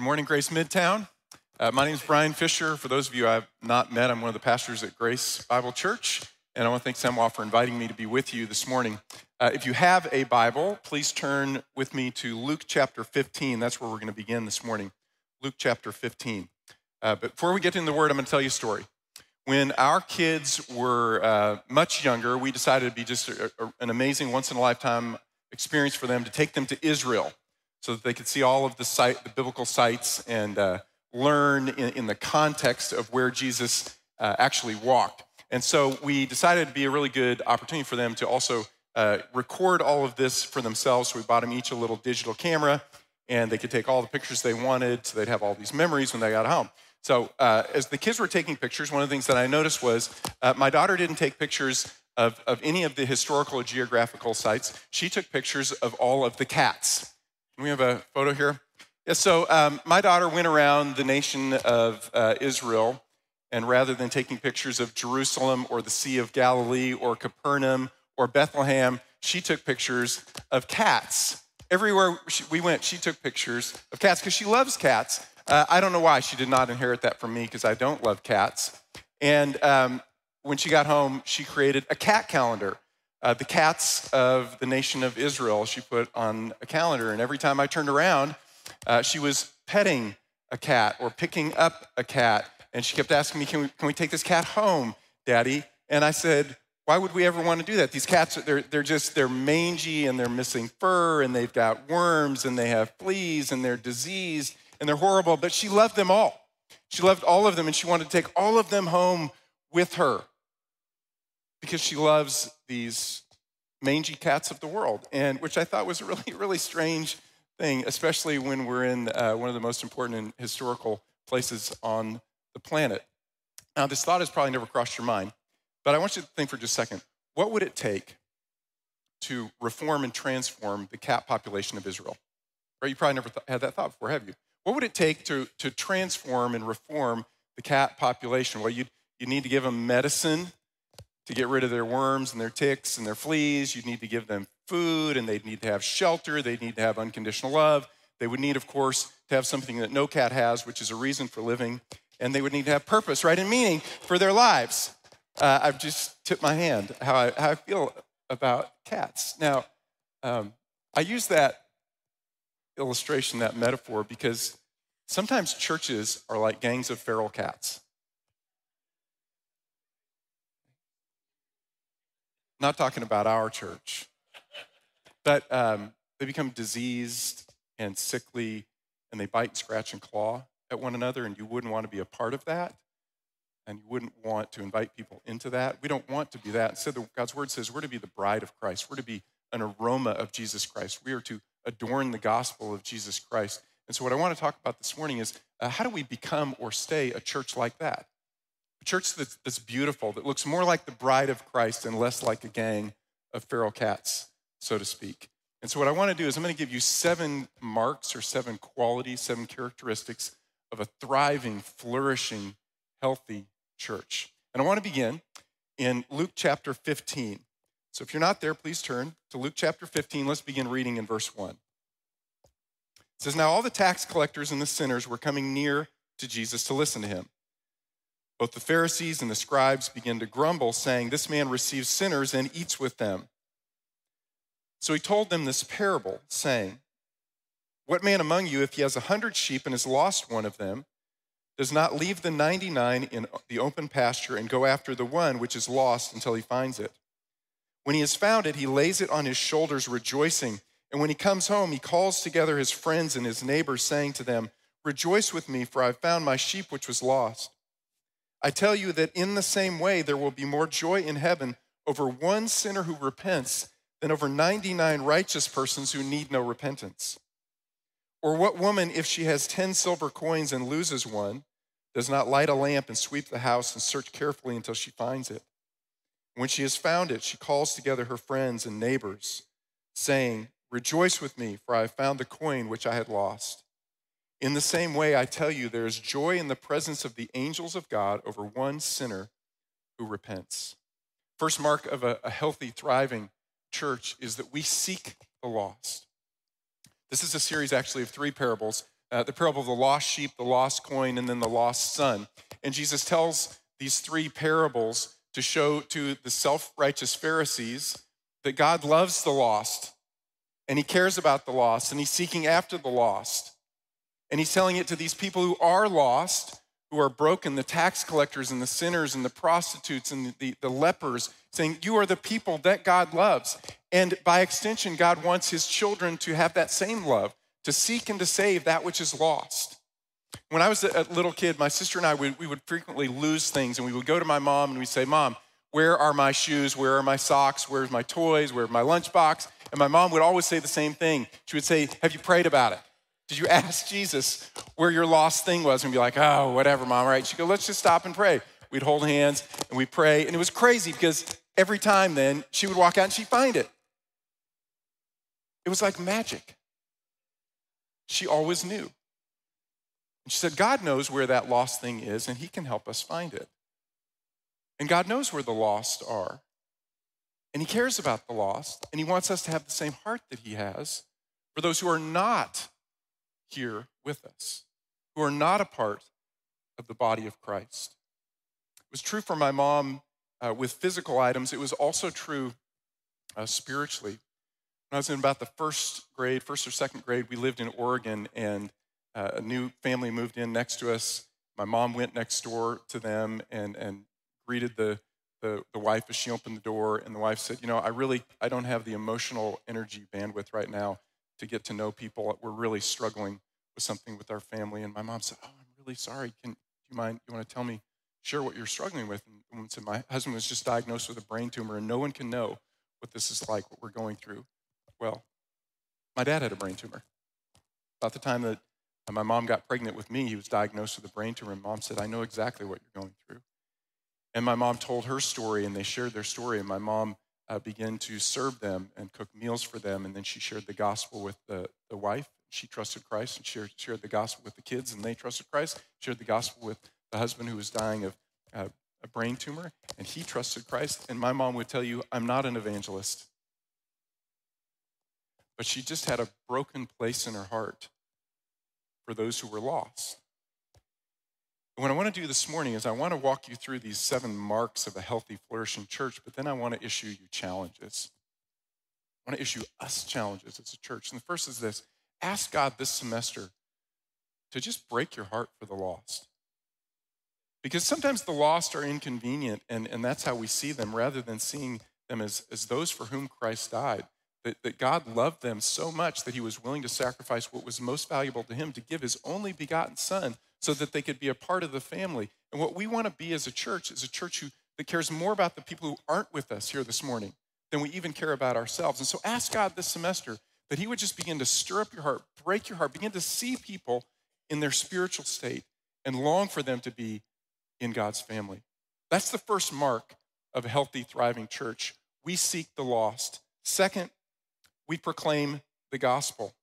Good morning, Grace Midtown. Uh, my name is Brian Fisher. For those of you I've not met, I'm one of the pastors at Grace Bible Church, and I want to thank Samuel for inviting me to be with you this morning. Uh, if you have a Bible, please turn with me to Luke chapter 15. That's where we're going to begin this morning. Luke chapter 15. Uh, but before we get into the word, I'm going to tell you a story. When our kids were uh, much younger, we decided it'd be just a, a, an amazing once in a lifetime experience for them to take them to Israel so that they could see all of the, site, the biblical sites and uh, learn in, in, the context of where Jesus uh, actually walked. And so we decided to be a really good opportunity for them to also uh, record all of this for themselves. So we bought them each a little digital camera, and they could take all the pictures they wanted, so they'd have all these memories when they got home. So uh, as the kids were taking pictures, one of the things that I noticed was uh, my daughter didn't take pictures of, of any of the historical or geographical sites. She took pictures of all of the cats. We have a photo here? Yeah, so um, my daughter went around the nation of uh, Israel, and rather than taking pictures of Jerusalem or the Sea of Galilee or Capernaum or Bethlehem, she took pictures of cats. Everywhere we went, she took pictures of cats because she loves cats. Uh, I don't know why she did not inherit that from me because I don't love cats. And um, when she got home, she created a cat calendar. Uh, the cats of the nation of Israel, she put on a calendar. And every time I turned around, uh, she was petting a cat or picking up a cat. And she kept asking me, can we, can we take this cat home, Daddy? And I said, why would we ever want to do that? These cats, they're, they're just, they're mangy and they're missing fur and they've got worms and they have fleas and they're diseased and they're horrible. But she loved them all. She loved all of them and she wanted to take all of them home with her because she loves these mangy cats of the world, and which I thought was a really, really strange thing, especially when we're in uh, one of the most important and historical places on the planet. Now, this thought has probably never crossed your mind, but I want you to think for just a second. What would it take to reform and transform the cat population of Israel? Right? You probably never th- had that thought before, have you? What would it take to, to transform and reform the cat population? Well, you you need to give them medicine to get rid of their worms and their ticks and their fleas. You'd need to give them food and they'd need to have shelter. They'd need to have unconditional love. They would need, of course, to have something that no cat has, which is a reason for living. And they would need to have purpose, right, and meaning for their lives. Uh, I've just tipped my hand how I, how I feel about cats. Now, um, I use that illustration, that metaphor, because sometimes churches are like gangs of feral cats. Not talking about our church. But um, they become diseased and sickly, and they bite scratch and claw at one another, and you wouldn't want to be a part of that. And you wouldn't want to invite people into that. We don't want to be that. Instead, God's word says we're to be the bride of Christ. We're to be an aroma of Jesus Christ. We are to adorn the gospel of Jesus Christ. And so, what I want to talk about this morning is uh, how do we become or stay a church like that? A church that's, that's beautiful, that looks more like the bride of Christ and less like a gang of feral cats, so to speak. And so, what I want to do is, I'm going to give you seven marks or seven qualities, seven characteristics of a thriving, flourishing, healthy church. And I want to begin in Luke chapter 15. So, if you're not there, please turn to Luke chapter 15. Let's begin reading in verse 1. It says, Now all the tax collectors and the sinners were coming near to Jesus to listen to him. Both the Pharisees and the scribes began to grumble, saying, This man receives sinners and eats with them. So he told them this parable, saying, What man among you, if he has a hundred sheep and has lost one of them, does not leave the 99 in the open pasture and go after the one which is lost until he finds it? When he has found it, he lays it on his shoulders, rejoicing. And when he comes home, he calls together his friends and his neighbors, saying to them, Rejoice with me, for I have found my sheep which was lost. I tell you that in the same way, there will be more joy in heaven over one sinner who repents than over 99 righteous persons who need no repentance. Or what woman, if she has 10 silver coins and loses one, does not light a lamp and sweep the house and search carefully until she finds it? When she has found it, she calls together her friends and neighbors, saying, Rejoice with me, for I have found the coin which I had lost. In the same way, I tell you, there is joy in the presence of the angels of God over one sinner who repents. First mark of a, a healthy, thriving church is that we seek the lost. This is a series actually of three parables uh, the parable of the lost sheep, the lost coin, and then the lost son. And Jesus tells these three parables to show to the self righteous Pharisees that God loves the lost and he cares about the lost and he's seeking after the lost. And he's telling it to these people who are lost, who are broken, the tax collectors and the sinners and the prostitutes and the, the, lepers, saying, You are the people that God loves. And by extension, God wants his children to have that same love, to seek and to save that which is lost. When I was a little kid, my sister and I, we, we would frequently lose things, and we would go to my mom and we'd say, Mom, where are my shoes? Where are my socks? Where's my toys? Where's my lunchbox? And my mom would always say the same thing. She would say, Have you prayed about it? Did you ask Jesus where your lost thing was? And be like, Oh, whatever, mom, right? She'd go, Let's just stop and pray. We'd hold hands and we'd pray. And it was crazy because every time then she would walk out and she'd find it. It was like magic. She always knew. And she said, God knows where that lost thing is and he can help us find it. And God knows where the lost are. And He cares about the lost. And He wants us to have the same heart that He has for those who are not here with us, who are not a part of the body of Christ. It was true for my mom uh, with physical items, it was also true uh, spiritually. When I was in about the first grade, first or second grade, we lived in Oregon, and uh, a new family moved in next to us. My mom went next door to them and, and greeted the, the, the wife as she opened the door, and the wife said, You know, I really I don't have the emotional energy bandwidth right now to get to know people. We're really struggling with something with our family. And my mom said, Oh, I'm really sorry. Can do you mind? You want to tell me, share what you're struggling with? And said, My husband was just diagnosed with a brain tumor, and no one can know what this is like, what we're going through. Well, my dad had a brain tumor. About the time that my mom got pregnant with me, he was diagnosed with a brain tumor, and mom said, I know exactly what you're going through. And my mom told her story, and they shared their story. And my mom uh, began to serve them and cook meals for them. And then she shared the gospel with the, the wife. She trusted Christ and shared, shared the gospel with the kids, and they trusted Christ. Shared the gospel with the husband who was dying of uh, a brain tumor, and he trusted Christ. And my mom would tell you, I'm not an evangelist. But she just had a broken place in her heart for those who were lost. What I want to do this morning is I want to walk you through these seven marks of a healthy, flourishing church, but then I want to issue you challenges. I want to issue us challenges as a church. And the first is this ask God this semester to just break your heart for the lost. Because sometimes the lost are inconvenient, and, and that's how we see them, rather than seeing them as, as those for whom Christ died. That, that God loved them so much that he was willing to sacrifice what was most valuable to him to give his only begotten son so that they could be a part of the family. And what we want to be as a church is a church who, that cares more about the people who aren't with us here this morning than we even care about ourselves. And so ask God this semester that He would just begin to stir up your heart, break your heart, begin to see people in their spiritual state and long for them to be in God's family. That's the first mark of a healthy, thriving church. We seek the lost. Second, we proclaim the gospel.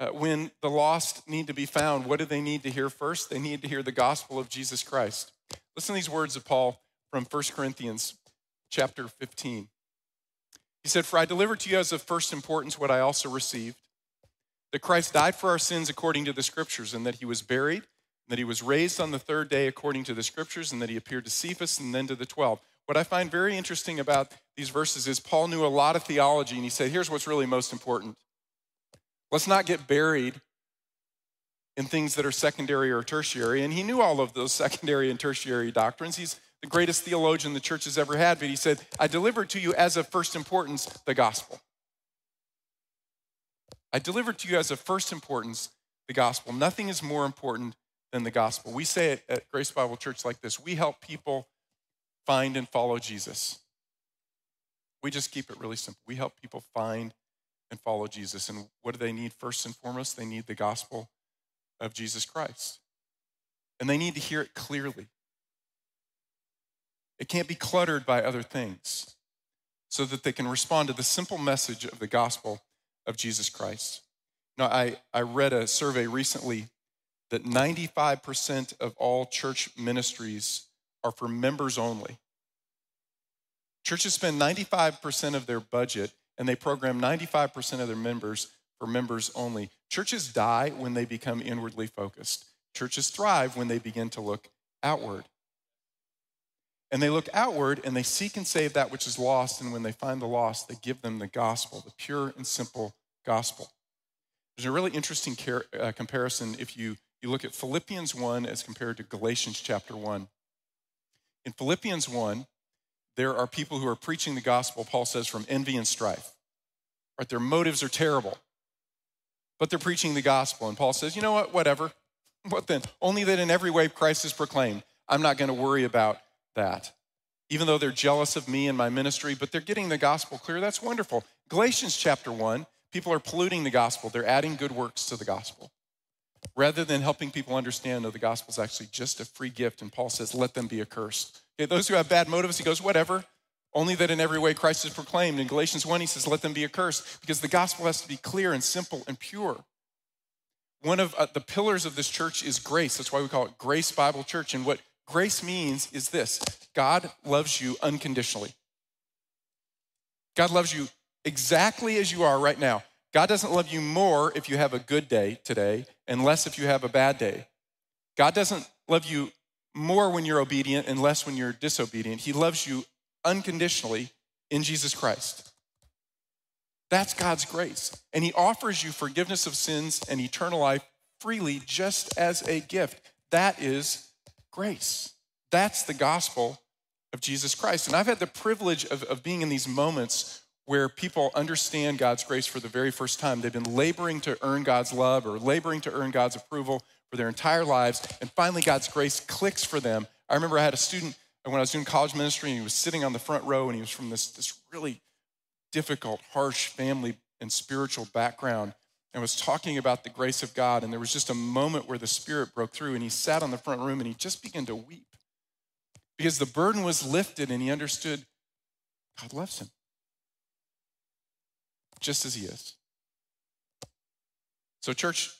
Uh, when the lost need to be found, what do they need to hear first? They need to hear the gospel of Jesus Christ. Listen to these words of Paul from 1 Corinthians chapter 15. He said, For I delivered to you as of first importance what I also received that Christ died for our sins according to the scriptures, and that he was buried, and that he was raised on the third day according to the scriptures, and that he appeared to Cephas and then to the 12. What I find very interesting about these verses is Paul knew a lot of theology, and he said, Here's what's really most important Let's not get buried in things that are secondary or tertiary. And he knew all of those secondary and tertiary doctrines. He's the greatest theologian the church has ever had, but he said, I delivered to you as of first importance the gospel. I delivered to you as of first importance the gospel. Nothing is more important than the gospel. We say it at Grace Bible Church like this we help people find and follow Jesus. We just keep it really simple. We help people find and follow Jesus. And what do they need first and foremost? They need the gospel of Jesus Christ. And they need to hear it clearly. It can't be cluttered by other things so that they can respond to the simple message of the gospel of Jesus Christ. Now, I, I read a survey recently that 95% of all church ministries are for members only. Churches spend 95% of their budget and they program 95% of their members for members only. Churches die when they become inwardly focused. Churches thrive when they begin to look outward. And they look outward and they seek and save that which is lost. And when they find the lost, they give them the gospel, the pure and simple gospel. There's a really interesting car- uh, comparison if you, you look at Philippians 1 as compared to Galatians chapter 1. In Philippians 1, there are people who are preaching the gospel, Paul says, from envy and strife. Right? Their motives are terrible, but they're preaching the gospel. And Paul says, you know what? Whatever. What then? Only that in every way Christ is proclaimed. I'm not going to worry about that. Even though they're jealous of me and my ministry, but they're getting the gospel clear, that's wonderful. Galatians chapter 1, people are polluting the gospel, they're adding good works to the gospel. Rather than helping people understand that the gospel is actually just a free gift, and Paul says, let them be accursed. Okay, those who have bad motives, he goes, whatever, only that in every way Christ is proclaimed. In Galatians 1, he says, let them be accursed, because the gospel has to be clear and simple and pure. One of uh, the pillars of this church is grace. That's why we call it Grace Bible Church. And what Grace means is this God loves you unconditionally. God loves you exactly as you are right now. God doesn't love you more if you have a good day today and less if you have a bad day. God doesn't love you more when you're obedient and less when you're disobedient. He loves you unconditionally in Jesus Christ. That's God's grace. And He offers you forgiveness of sins and eternal life freely just as a gift. That is grace. That's the gospel of Jesus Christ. And I've had the privilege of, of being in these moments where people understand God's grace for the very first time. They've been laboring to earn God's love or laboring to earn God's approval for their entire lives. And finally, God's grace clicks for them. I remember I had a student uh, when I was doing college ministry, and he was sitting on the front row, and he was from this, this really difficult, harsh family and spiritual background and was talking about the grace of God. And there was just a moment where the Spirit broke through, and he sat on the front room and he just began to weep because the burden was lifted and he understood God loves him just as he is. So, church,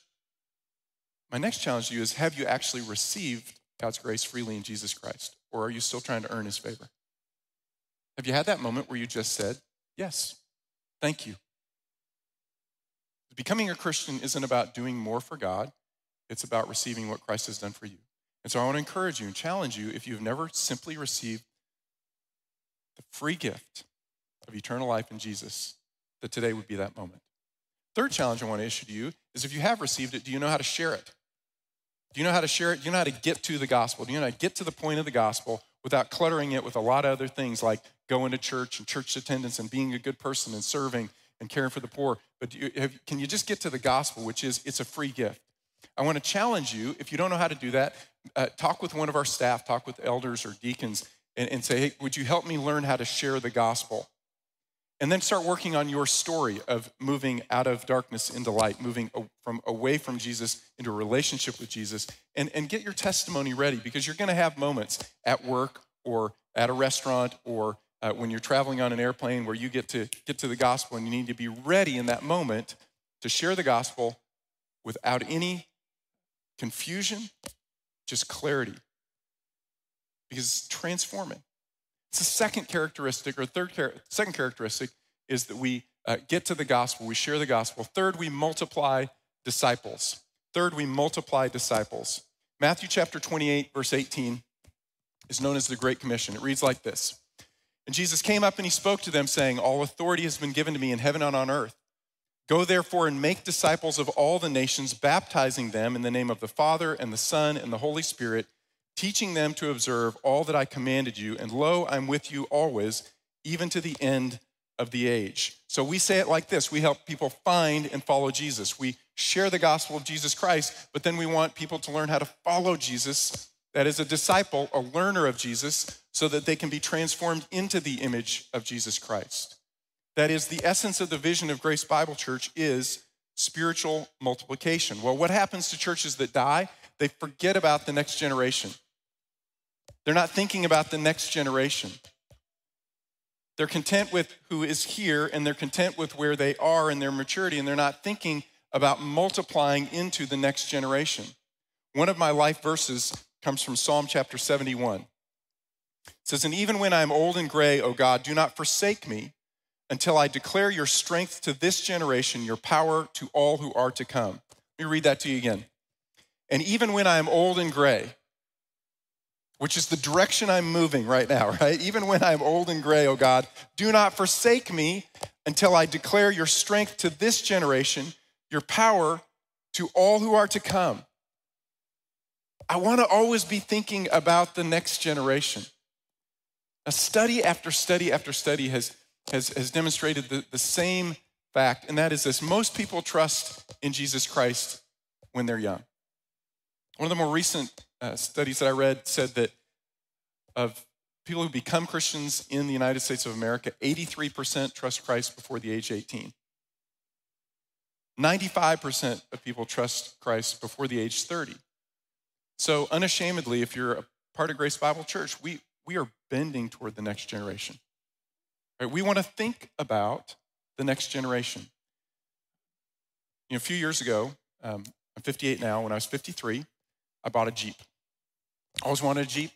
my next challenge to you is have you actually received God's grace freely in Jesus Christ, or are you still trying to earn his favor? Have you had that moment where you just said, Yes, thank you? Becoming a Christian isn't about doing more for God, it's about receiving what Christ has done for you. And so I want to encourage you and challenge you if you've never simply received the free gift of eternal life in Jesus, that today would be that moment. Third challenge I want to issue to you is if you have received it, do you know how to share it? Do you know how to share it? Do you know how to get to the gospel? Do you know how to get to the point of the gospel without cluttering it with a lot of other things like going to church and church attendance and being a good person and serving and caring for the poor? But you, have, can you just get to the gospel, which is it's a free gift? I want to challenge you, if you don't know how to do that, uh, talk with one of our staff, talk with elders or deacons, and, and say, hey, would you help me learn how to share the gospel? And then start working on your story of moving out of darkness into light, moving from away from Jesus into a relationship with Jesus, and, and get your testimony ready because you're going to have moments at work or at a restaurant or uh, when you're traveling on an airplane where you get to get to the gospel and you need to be ready in that moment to share the gospel without any confusion, just clarity. Because it's transforming. It's the second characteristic, or third char- second characteristic, is that we uh, get to the gospel, we share the gospel. Third, we multiply disciples. Third, we multiply disciples. Matthew chapter 28, verse 18 is known as the Great Commission. It reads like this And Jesus came up and he spoke to them, saying, All authority has been given to me in heaven and on earth. Go therefore and make disciples of all the nations, baptizing them in the name of the Father and the Son and the Holy Spirit teaching them to observe all that I commanded you. And lo, I'm with you always, even to the end of the age. So we say it like this we help people find and follow Jesus. We share the gospel of Jesus Christ, but then we want people to learn how to follow Jesus. That is, a disciple, a learner of Jesus, so that they can be transformed into the image of Jesus Christ. That is, the essence of the vision of Grace Bible Church is spiritual multiplication. Well, what happens to churches that die? They forget about the next generation. They're not thinking about the next generation. They're content with who is here and they're content with where they are in their maturity, and they're not thinking about multiplying into the next generation. One of my life verses comes from Psalm chapter 71. It says, And even when I am old and gray, O God, do not forsake me until I declare your strength to this generation, your power to all who are to come. Let me read that to you again. And even when I am old and gray, which is the direction I'm moving right now, right? Even when I'm old and gray, oh God, do not forsake me until I declare your strength to this generation, your power to all who are to come. I want to always be thinking about the next generation. A study after study after study has, has, has demonstrated the, the same fact, and that is this most people trust in Jesus Christ when they're young. One of the more recent uh, studies that I read said that of people who become Christians in the United States of America, 83% trust Christ before the age 18. 95% of people trust Christ before the age 30. So, unashamedly, if you're a part of Grace Bible Church, we, we are bending toward the next generation. Right? We want to think about the next generation. You know, a few years ago, um, I'm 58 now. When I was 53, I bought a Jeep. I always wanted a Jeep.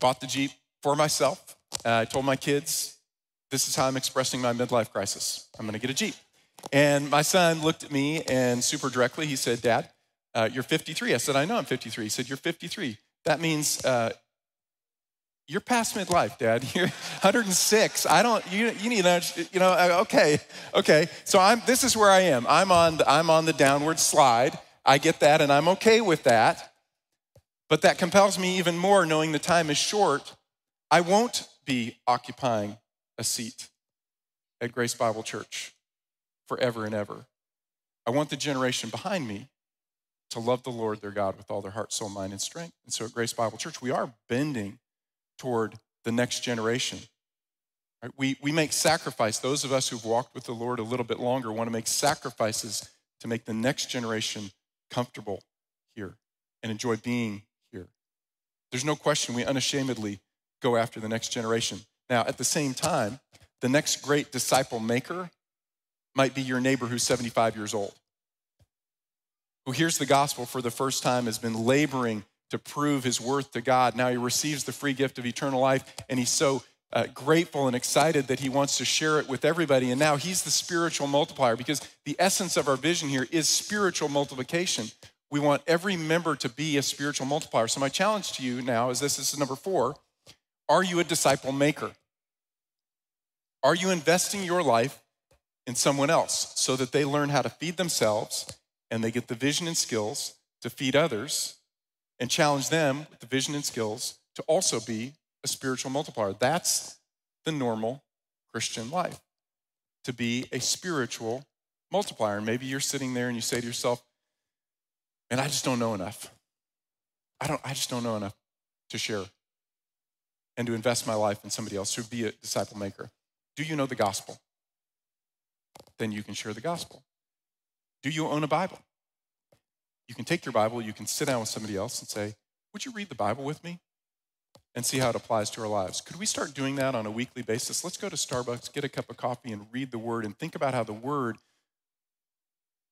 Bought the Jeep for myself. Uh, I told my kids, this is how I'm expressing my midlife crisis. I'm going to get a Jeep. And my son looked at me and super directly, he said, Dad, uh, you're 53. I said, I know I'm 53. He said, You're 53. That means uh, you're past midlife, Dad. You're 106. I don't. You, you need to. You know. Uh, okay. Okay. So I'm. This is where I am. I'm on. The, I'm on the downward slide. I get that, and I'm okay with that. But that compels me even more, knowing the time is short. I won't be occupying a seat at Grace Bible Church forever and ever. I want the generation behind me to love the Lord their God with all their heart, soul, mind, and strength. And so at Grace Bible Church, we are bending toward the next generation. Right? We, we make sacrifice. Those of us who've walked with the Lord a little bit longer want to make sacrifices to make the next generation comfortable here and enjoy being here. There's no question we unashamedly go after the next generation. Now, at the same time, the next great disciple maker might be your neighbor who's 75 years old, who hears the gospel for the first time, has been laboring to prove his worth to God. Now he receives the free gift of eternal life, and he's so uh, grateful and excited that he wants to share it with everybody. And now he's the spiritual multiplier because the essence of our vision here is spiritual multiplication. We want every member to be a spiritual multiplier. So, my challenge to you now is this this is number four Are you a disciple maker? Are you investing your life in someone else so that they learn how to feed themselves and they get the vision and skills to feed others and challenge them with the vision and skills to also be a spiritual multiplier. That's the normal Christian life, to be a spiritual multiplier. And maybe you're sitting there and you say to yourself, and I just don't know enough. I don't I just don't know enough to share and to invest my life in somebody else to be a disciple maker. Do you know the gospel? Then you can share the gospel. Do you own a Bible? you can take your Bible, you can sit down with somebody else and say, Would you read the Bible with me? And see how it applies to our lives. Could we start doing that on a weekly basis? Let's go to Starbucks, get a cup of coffee, and read the Word and think about how the Word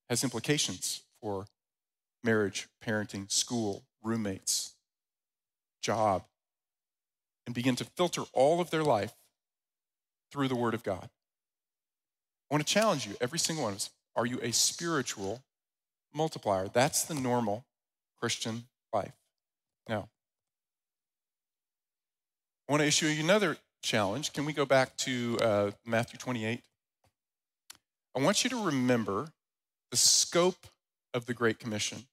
has implications for marriage, parenting, school, roommates, job, and begin to filter all of their life through the Word of God. I want to challenge you, every single one of us. Are you a spiritual multiplier. That's the normal Christian life. Now, I want to issue you another challenge. Can we go back to uh, Matthew 28? I want you to remember the scope of the Great Commission.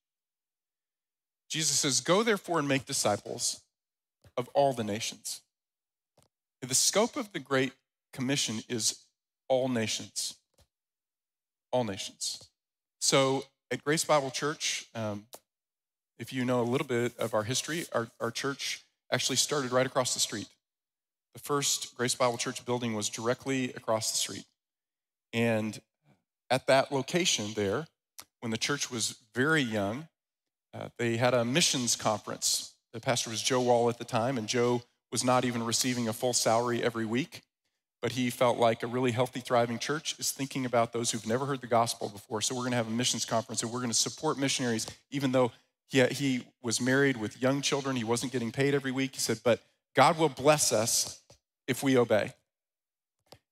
Jesus says, Go therefore and make disciples of all the nations. The scope of the Great Commission is all nations. All nations. So at Grace Bible Church, um, if you know a little bit of our history, our, our church actually started right across the street. The first Grace Bible Church building was directly across the street. And at that location there, when the church was very young, uh, they had a missions conference. The pastor was Joe Wall at the time, and Joe was not even receiving a full salary every week but he felt like a really healthy, thriving church is thinking about those who've never heard the gospel before. So we're going to have a missions conference and we're going to support missionaries, even though he, he was married with young children. He wasn't getting paid every week. He said, but God will bless us if we obey.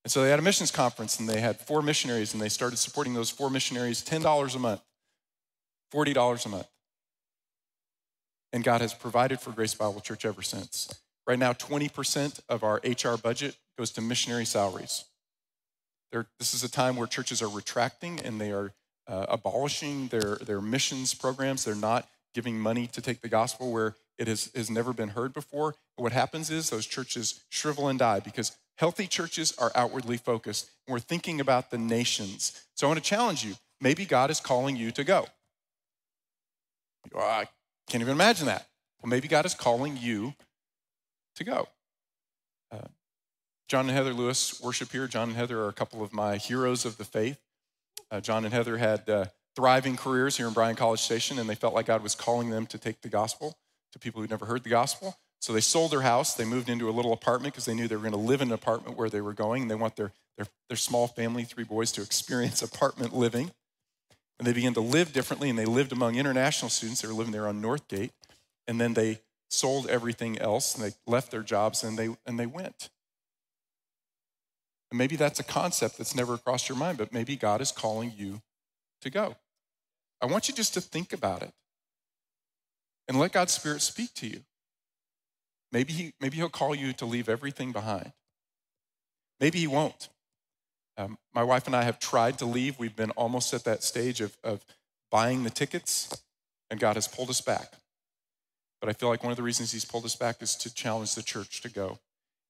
And so they had a missions conference and they had four missionaries and they started supporting those four missionaries $10 a month, $40 a month. And God has provided for Grace Bible Church ever since. Right now, 20% of our HR budget goes to missionary salaries. They're, this is a time where churches are retracting and they are uh, abolishing their, their missions programs. They're not giving money to take the gospel where it has, has never been heard before. What happens is those churches shrivel and die because healthy churches are outwardly focused. And we're thinking about the nations. So I want to challenge you. Maybe God is calling you to go. Well, I can't even imagine that. Well, maybe God is calling you to go. Uh, John and Heather Lewis worship here. John and Heather are a couple of my heroes of the faith. Uh, John and Heather had uh, thriving careers here in Bryan College Station, and they felt like God was calling them to take the gospel to people who'd never heard the gospel. So they sold their house. They moved into a little apartment because they knew they were going to live in an apartment where they were going. And they want their, their, their small family, three boys, to experience apartment living. And they began to live differently, and they lived among international students. They were living there on Northgate. And then they sold everything else, and they left their jobs, and they, and they went. And maybe that's a concept that's never crossed your mind, but maybe God is calling you to go. I want you just to think about it and let God's Spirit speak to you. Maybe, he, maybe He'll call you to leave everything behind. Maybe He won't. Um, my wife and I have tried to leave. We've been almost at that stage of, of buying the tickets, and God has pulled us back. But I feel like one of the reasons He's pulled us back is to challenge the church to go.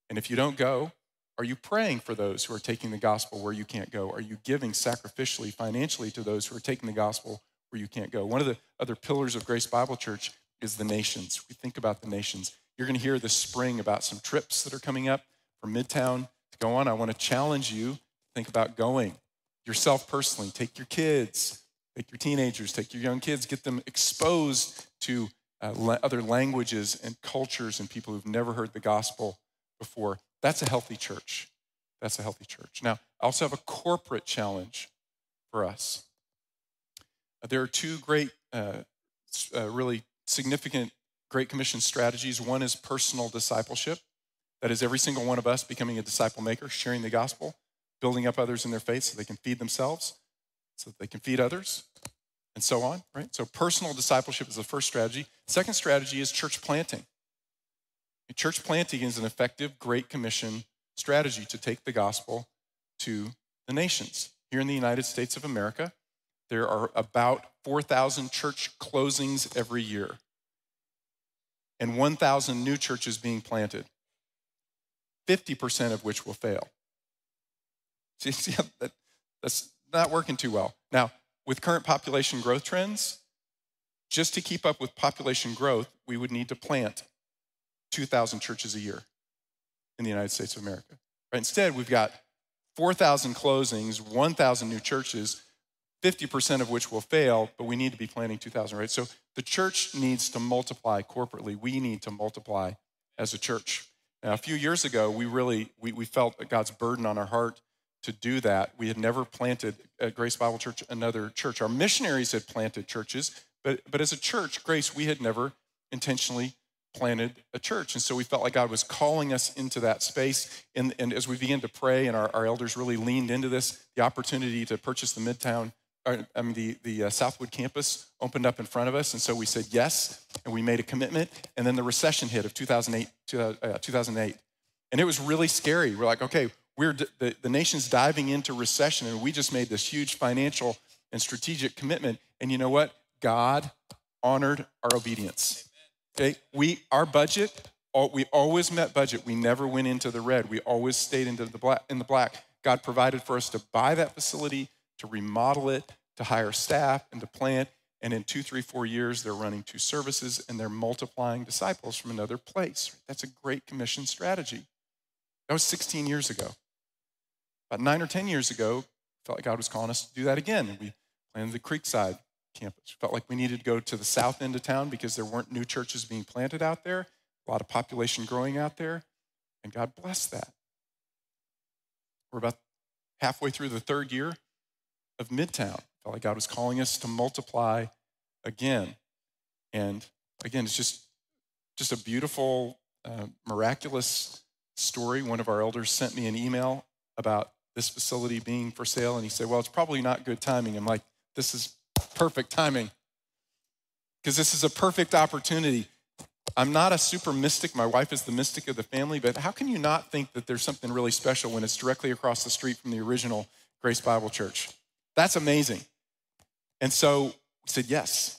And if you don't go, are you praying for those who are taking the gospel where you can't go? Are you giving sacrificially, financially to those who are taking the gospel where you can't go? One of the other pillars of Grace Bible Church is the nations. We think about the nations. You're going to hear this spring about some trips that are coming up from Midtown to go on. I want to challenge you to think about going yourself personally. Take your kids, take your teenagers, take your young kids, get them exposed to uh, other languages and cultures and people who've never heard the gospel before. That's a healthy church. That's a healthy church. Now, I also have a corporate challenge for us. There are two great, uh, uh, really significant Great Commission strategies. One is personal discipleship. That is every single one of us becoming a disciple maker, sharing the gospel, building up others in their faith so they can feed themselves, so they can feed others, and so on, right? So personal discipleship is the first strategy. Second strategy is church planting. Church planting is an effective Great Commission strategy to take the gospel to the nations. Here in the United States of America, there are about 4,000 church closings every year and 1,000 new churches being planted, 50% of which will fail. See, see that, that's not working too well. Now, with current population growth trends, just to keep up with population growth, we would need to plant 2,000 churches a year in the United States of America. Right? Instead, we've got 4,000 closings, 1,000 new churches, 50% of which will fail, but we need to be planting 2,000, right? So the church needs to multiply corporately. We need to multiply as a church. Now, a few years ago, we really, we, we felt God's burden on our heart to do that. We had never planted at Grace Bible Church another church. Our missionaries had planted churches, but, but as a church, Grace, we had never intentionally planted a church. And so we felt like God was calling us into that space. And, and as we began to pray, and our, our elders really leaned into this, the opportunity to purchase the Midtown I mean, the, the uh, Southwood campus opened up in front of us. And so we said yes, and we made a commitment. And then the recession hit of 2008, 2008. Uh, and it was really scary. We're like, okay, we're the, the nation's diving into recession, and we just made this huge financial and strategic commitment. And you know what? God honored our obedience. Okay, we our budget, we always met budget. We never went into the red. We always stayed into the black. In the black, God provided for us to buy that facility to remodel it, to hire staff, and to plant. And in two, three, four years, they're running two services and they're multiplying disciples from another place. That's a great commission strategy. That was 16 years ago. About nine or 10 years ago, felt like God was calling us to do that again. And we planted the Creekside campus. Felt like we needed to go to the south end of town because there weren't new churches being planted out there, a lot of population growing out there. And God blessed that. We're about halfway through the third year of Midtown. Felt like God was calling us to multiply again. And again, it's just, just a beautiful, uh, miraculous story. One of our elders sent me an email about this facility being for sale. And he said, Well, it's probably not good timing. I'm like, This is perfect timing because this is a perfect opportunity. I'm not a super mystic. My wife is the mystic of the family, but how can you not think that there's something really special when it's directly across the street from the original Grace Bible Church? That's amazing. And so we said yes.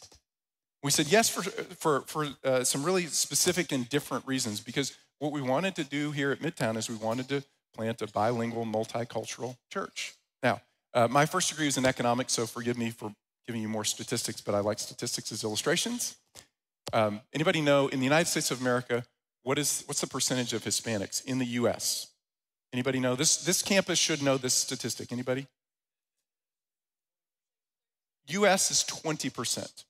We said yes for, for, for uh, some really specific and different reasons because what we wanted to do here at Midtown is we wanted to plant a bilingual, multicultural church. Now, uh, my first degree was in economics, so forgive me for giving you more statistics, but I like statistics as illustrations. Um, anybody know in the United States of America, what is, what's the percentage of Hispanics in the US? Anybody know? This, this campus should know this statistic. Anybody? US is 20%.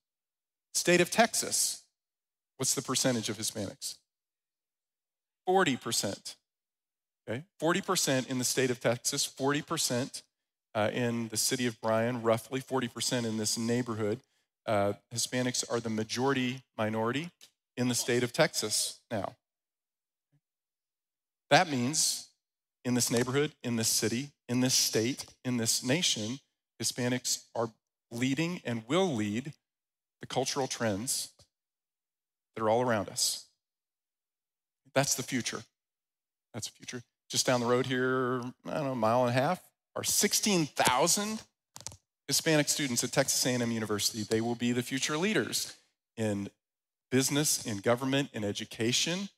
State of Texas, what's the percentage of Hispanics? 40%. Okay, 40% in the state of Texas, 40% uh, in the city of Bryan, roughly 40% in this neighborhood. Uh, Hispanics are the majority minority in the state of Texas now. That means in this neighborhood, in this city, in this state, in this nation, Hispanics are leading and will lead the cultural trends that are all around us. That's the future. That's the future. Just down the road here, I don't know, a mile and a half, are 16,000 Hispanic students at Texas A&M University. They will be the future leaders in business, in government, in education,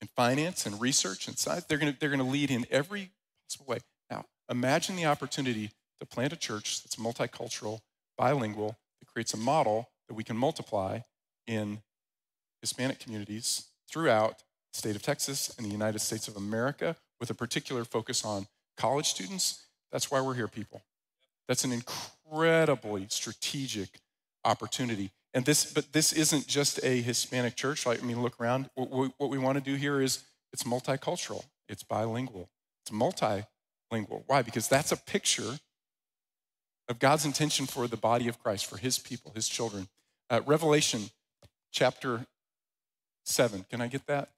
in finance, in research, and science. They're going to they're to lead in every possible way. Now, imagine the opportunity to plant a church that's multicultural, bilingual, that creates a model that we can multiply in Hispanic communities throughout the state of Texas and the United States of America with a particular focus on college students. That's why we're here, people. That's an incredibly strategic opportunity. And this, but this isn't just a Hispanic church. Like, I mean, look around. What we, what we want to do here is it's multicultural, it's bilingual, it's multilingual. Why? Because that's a picture of God's intention for the body of Christ, for his people, his children. Uh, Revelation chapter 7. Can I get that?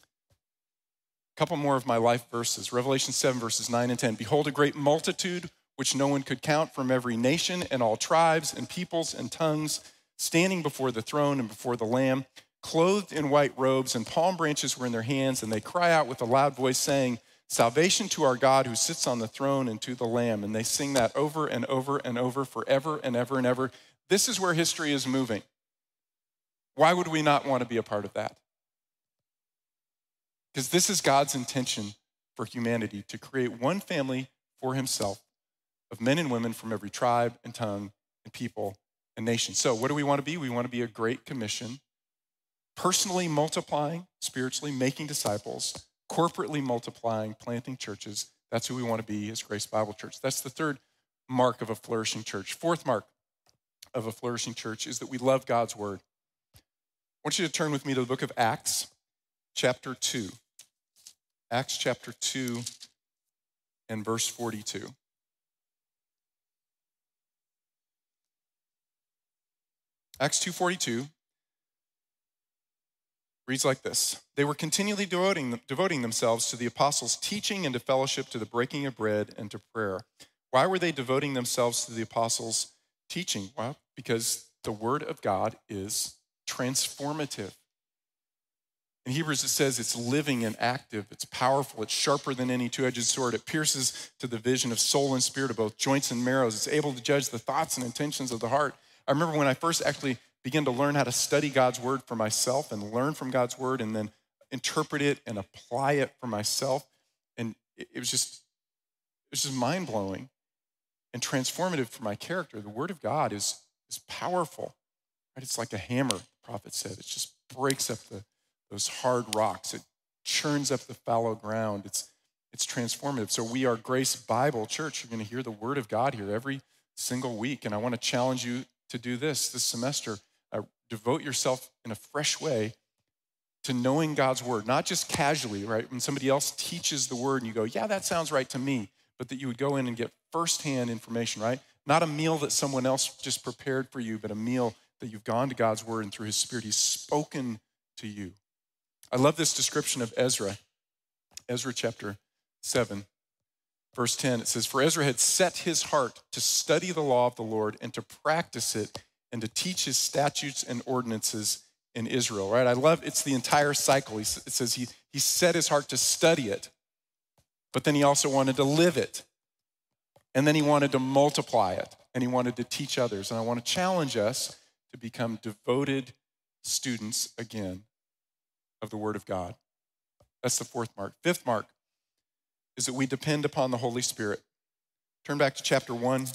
A couple more of my life verses. Revelation 7, verses 9 and 10. Behold, a great multitude which no one could count from every nation and all tribes and peoples and tongues, standing before the throne and before the Lamb, clothed in white robes, and palm branches were in their hands, and they cry out with a loud voice, saying, Salvation to our God who sits on the throne and to the Lamb. And they sing that over and over and over, forever and ever and ever. This is where history is moving. Why would we not want to be a part of that? Because this is God's intention for humanity to create one family for himself of men and women from every tribe and tongue and people and nation. So, what do we want to be? We want to be a great commission, personally multiplying, spiritually making disciples, corporately multiplying, planting churches. That's who we want to be as Grace Bible Church. That's the third mark of a flourishing church. Fourth mark of a flourishing church is that we love God's word. I want you to turn with me to the book of Acts, chapter 2. Acts chapter 2 and verse 42. Acts 2:42 reads like this. They were continually devoting, devoting themselves to the apostles' teaching and to fellowship, to the breaking of bread and to prayer. Why were they devoting themselves to the apostles' teaching? Well, because the word of God is transformative. In Hebrews, it says it's living and active, it's powerful, it's sharper than any two edged sword. It pierces to the vision of soul and spirit, of both joints and marrows. It's able to judge the thoughts and intentions of the heart. I remember when I first actually began to learn how to study God's word for myself and learn from God's word and then interpret it and apply it for myself. And it was just, it was just mind blowing and transformative for my character. The word of God is, is powerful. Right? It's like a hammer, the prophet said. It just breaks up the, those hard rocks. It churns up the fallow ground. It's, it's transformative. So we are Grace Bible Church. You're going to hear the word of God here every single week. And I want to challenge you to do this this semester. Devote yourself in a fresh way to knowing God's word, not just casually, right? When somebody else teaches the word and you go, yeah, that sounds right to me, but that you would go in and get firsthand information, right? Not a meal that someone else just prepared for you, but a meal that you've gone to God's word and through his spirit, he's spoken to you. I love this description of Ezra, Ezra chapter 7, verse 10, it says, For Ezra had set his heart to study the law of the Lord and to practice it and to teach his statutes and ordinances in Israel, right? I love it's the entire cycle. It says he, he set his heart to study it, but then he also wanted to live it. And then he wanted to multiply it and he wanted to teach others. And I want to challenge us to become devoted students again of the Word of God. That's the fourth mark. Fifth mark is that we depend upon the Holy Spirit. Turn back to chapter 1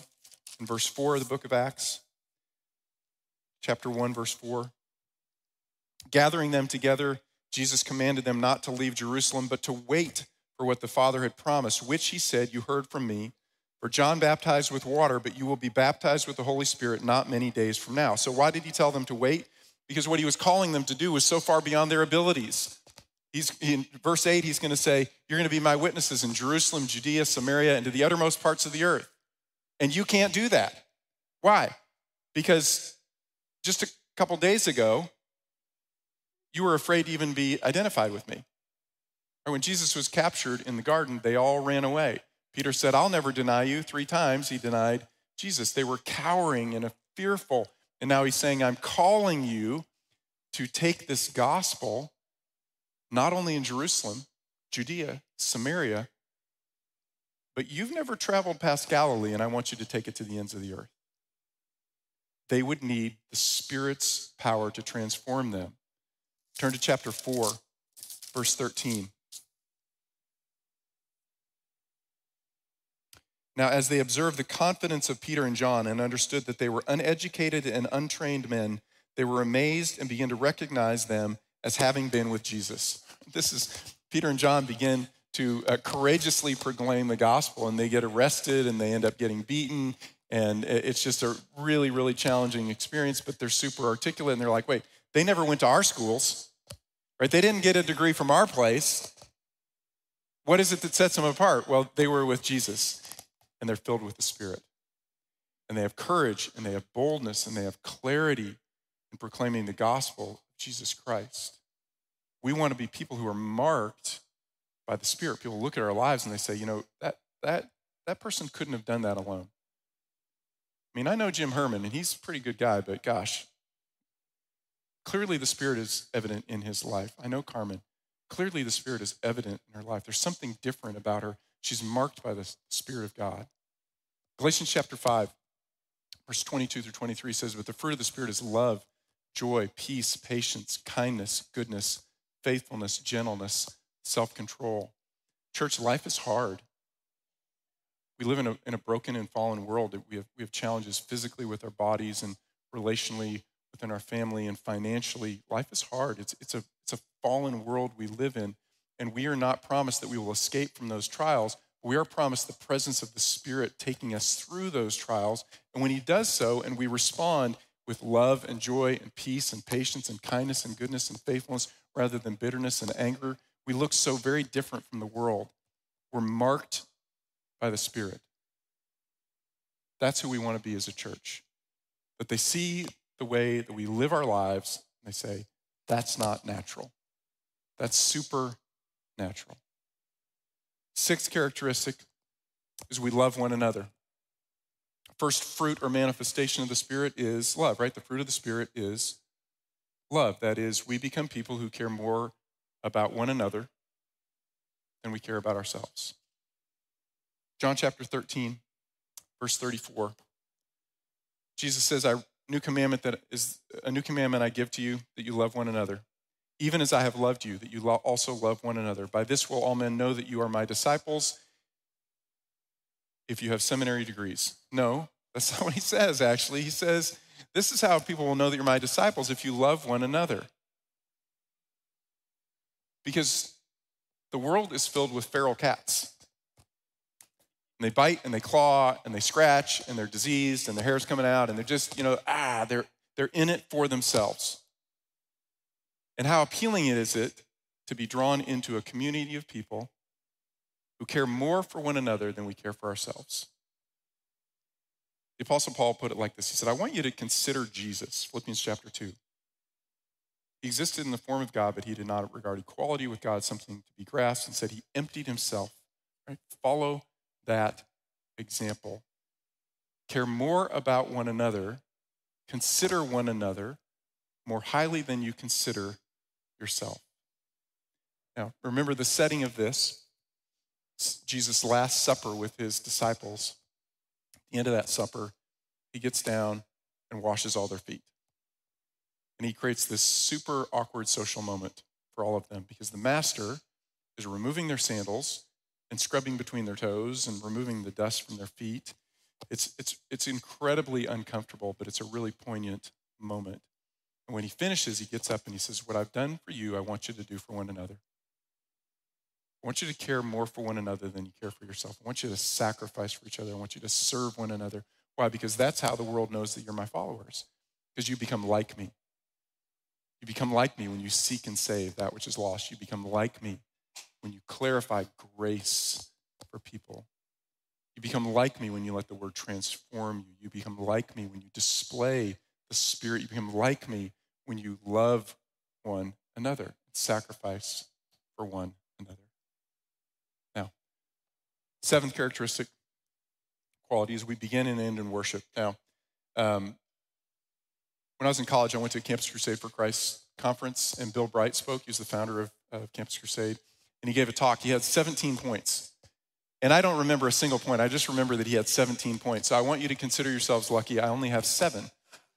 and verse 4 of the book of Acts. Chapter 1, verse 4. Gathering them together, Jesus commanded them not to leave Jerusalem, but to wait for what the Father had promised, which he said, You heard from me. For John baptized with water, but you will be baptized with the Holy Spirit not many days from now. So, why did he tell them to wait? Because what he was calling them to do was so far beyond their abilities. He's, in verse 8, he's going to say, You're going to be my witnesses in Jerusalem, Judea, Samaria, and to the uttermost parts of the earth. And you can't do that. Why? Because just a couple days ago, you were afraid to even be identified with me. Or when Jesus was captured in the garden, they all ran away. Peter said, I'll never deny you. Three times he denied Jesus. They were cowering and fearful. And now he's saying, I'm calling you to take this gospel not only in Jerusalem, Judea, Samaria, but you've never traveled past Galilee, and I want you to take it to the ends of the earth. They would need the Spirit's power to transform them. Turn to chapter 4, verse 13. Now, as they observed the confidence of Peter and John and understood that they were uneducated and untrained men, they were amazed and began to recognize them as having been with Jesus. This is Peter and John begin to uh, courageously proclaim the gospel, and they get arrested and they end up getting beaten. And it's just a really, really challenging experience, but they're super articulate and they're like, wait, they never went to our schools, right? They didn't get a degree from our place. What is it that sets them apart? Well, they were with Jesus and they're filled with the Spirit. And they have courage and they have boldness and they have clarity in proclaiming the gospel of Jesus Christ. We want to be people who are marked by the Spirit. People look at our lives and they say, you know, that, that, that person couldn't have done that alone. I mean, I know Jim Herman, and he's a pretty good guy, but gosh, clearly the Spirit is evident in his life. I know Carmen. Clearly the Spirit is evident in her life. There's something different about her. She's marked by the Spirit of God. Galatians chapter 5, verse 22 through 23 says, But the fruit of the Spirit is love, joy, peace, patience, kindness, goodness, faithfulness, gentleness, self control. Church, life is hard. We live in a, in a broken and fallen world. We have, we have challenges physically with our bodies and relationally within our family and financially. Life is hard. It's, it's, a, it's a fallen world we live in. And we are not promised that we will escape from those trials. We are promised the presence of the Spirit taking us through those trials. And when He does so and we respond with love and joy and peace and patience and kindness and goodness and faithfulness rather than bitterness and anger, we look so very different from the world. We're marked by the Spirit. That's who we want to be as a church. But they see the way that we live our lives and they say, that's not natural. That's supernatural. Sixth characteristic is we love one another. First fruit or manifestation of the Spirit is love, right? The fruit of the Spirit is love. That is, we become people who care more about one another than we care about ourselves. John chapter 13, verse 34. Jesus says, I new commandment that is a new commandment I give to you that you love one another even as I have loved you, that you also love one another. By this will all men know that you are my disciples if you have seminary degrees. No, that's not what he says, actually. He says, This is how people will know that you're my disciples if you love one another. Because the world is filled with feral cats. And they bite and they claw and they scratch and they're diseased and their hair's coming out and they're just, you know, ah, they're, they're in it for themselves. And how appealing is it to be drawn into a community of people who care more for one another than we care for ourselves? The Apostle Paul put it like this He said, I want you to consider Jesus, Philippians chapter 2. He existed in the form of God, but he did not regard equality with God something to be grasped. and said he emptied himself Right? Follow that example. Care more about one another, consider one another more highly than you consider yourself. Now, remember the setting of this Jesus' last supper with his disciples. At the end of that supper, he gets down and washes all their feet. And he creates this super awkward social moment for all of them because the master is removing their sandals and scrubbing between their toes and removing the dust from their feet. It's, it's, it's incredibly uncomfortable, but it's a really poignant moment. And when he finishes, he gets up and he says, What I've done for you, I want you to do for one another. I want you to care more for one another than you care for yourself. I want you to sacrifice for each other. I want you to serve one another. Why? Because that's how the world knows that you're my followers, because you become like me. You become like me when you seek and save that which is lost. You become like me when you clarify grace for people. You become like me when you let the word transform you. You become like me when you display the Spirit. You become like me when you love one another, sacrifice for one another. Now, seventh characteristic quality is we begin and end in worship. Now, um, when I was in college, I went to a Campus Crusade for Christ conference, and Bill Bright spoke. He was the founder of, of Campus Crusade, and he gave a talk. He had 17 points. And I don't remember a single point. I just remember that he had 17 points. So I want you to consider yourselves lucky. I only have seven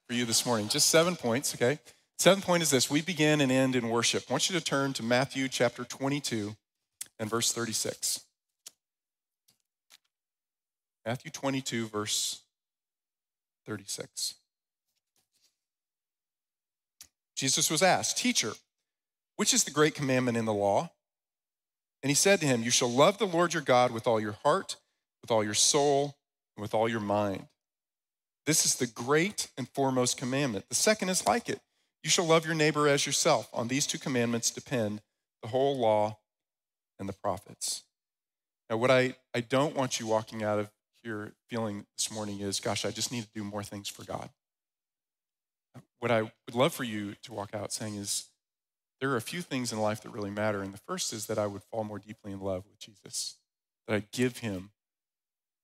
for you this morning. Just seven points, okay? Seventh point is this we begin and end in worship. I want you to turn to Matthew chapter 22 and verse 36. Matthew 22, verse 36. Jesus was asked, Teacher, which is the great commandment in the law? And he said to him, You shall love the Lord your God with all your heart, with all your soul, and with all your mind. This is the great and foremost commandment. The second is like it you shall love your neighbor as yourself. On these two commandments depend the whole law and the prophets. Now, what I, I don't want you walking out of here feeling this morning is, gosh, I just need to do more things for God. What I would love for you to walk out saying is, there are a few things in life that really matter. And the first is that I would fall more deeply in love with Jesus, that I'd give him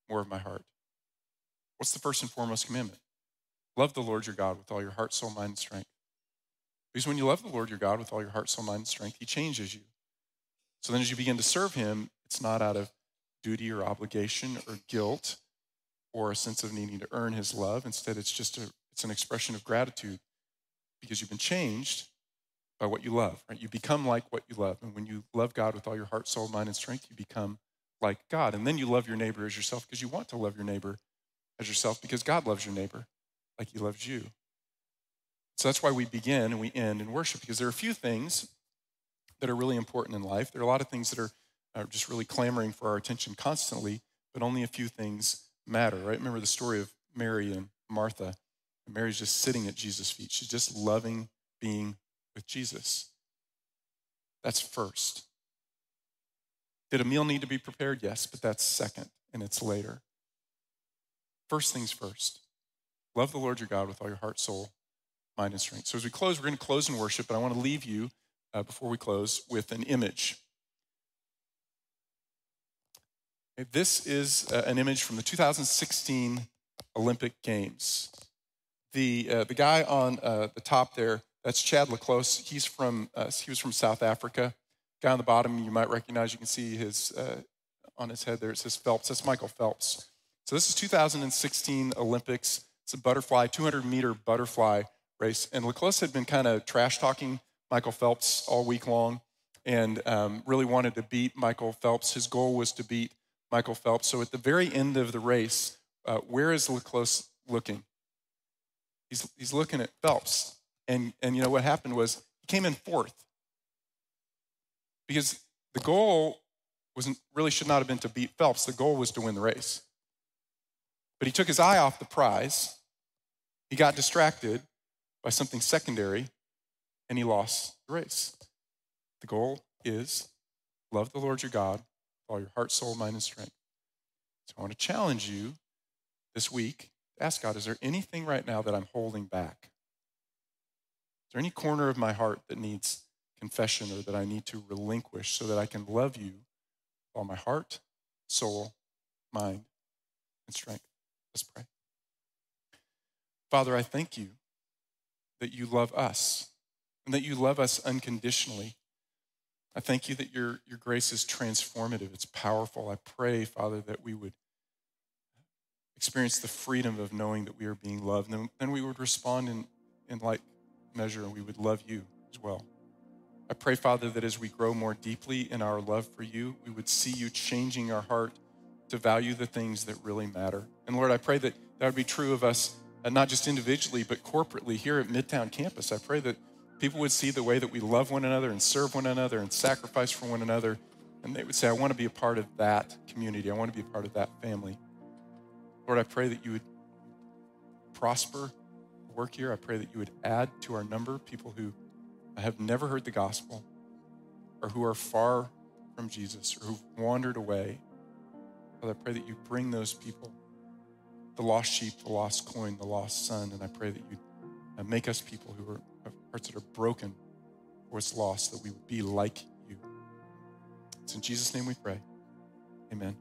more of my heart. What's the first and foremost commandment? Love the Lord your God with all your heart, soul, mind, and strength. Because when you love the Lord your God with all your heart, soul, mind, and strength, he changes you. So then as you begin to serve him, it's not out of duty or obligation or guilt or a sense of needing to earn his love. Instead, it's just a, it's an expression of gratitude because you've been changed by what you love, right? You become like what you love. And when you love God with all your heart, soul, mind, and strength, you become like God. And then you love your neighbor as yourself because you want to love your neighbor as yourself because God loves your neighbor like he loves you. So that's why we begin and we end in worship because there are a few things that are really important in life. There are a lot of things that are, are just really clamoring for our attention constantly, but only a few things matter, right? Remember the story of Mary and Martha. Mary's just sitting at Jesus' feet. She's just loving being with Jesus. That's first. Did a meal need to be prepared? Yes, but that's second, and it's later. First things first. Love the Lord your God with all your heart, soul, mind, and strength. So as we close, we're going to close in worship, but I want to leave you uh, before we close with an image. This is uh, an image from the 2016 Olympic Games. The, uh, the guy on uh, the top there that's Chad LeClos. He's from, uh, he was from South Africa. Guy on the bottom you might recognize. You can see his, uh, on his head there, it says Phelps. That's Michael Phelps. So this is 2016 Olympics. It's a butterfly, 200 meter butterfly race. And LeClos had been kind of trash talking Michael Phelps all week long and um, really wanted to beat Michael Phelps. His goal was to beat Michael Phelps. So at the very end of the race, uh, where is LeClos looking? He's, he's looking at Phelps. And, and you know what happened was he came in fourth because the goal wasn't really should not have been to beat Phelps. The goal was to win the race. But he took his eye off the prize. He got distracted by something secondary and he lost the race. The goal is love the Lord your God with all your heart, soul, mind, and strength. So I want to challenge you this week. Ask God, is there anything right now that I'm holding back? There any corner of my heart that needs confession or that I need to relinquish so that I can love you with all my heart, soul, mind, and strength. Let's pray. Father, I thank you that you love us and that you love us unconditionally. I thank you that your, your grace is transformative, it's powerful. I pray, Father, that we would experience the freedom of knowing that we are being loved, and then we would respond in, in like measure, and we would love you as well. I pray, Father, that as we grow more deeply in our love for you, we would see you changing our heart to value the things that really matter. And Lord, I pray that that would be true of us, uh, not just individually, but corporately here at Midtown Campus. I pray that people would see the way that we love one another and serve one another and sacrifice for one another. And they would say, I want to be a part of that community. I want to be a part of that family. Lord, I pray that you would prosper work here. I pray that you would add to our number people who have never heard the gospel or who are far from Jesus or who've wandered away. Father, I pray that you bring those people, the lost sheep, the lost coin, the lost son, and I pray that you uh, make us people who are have hearts that are broken for what's lost, that we would be like you. It's in Jesus' name we pray. Amen.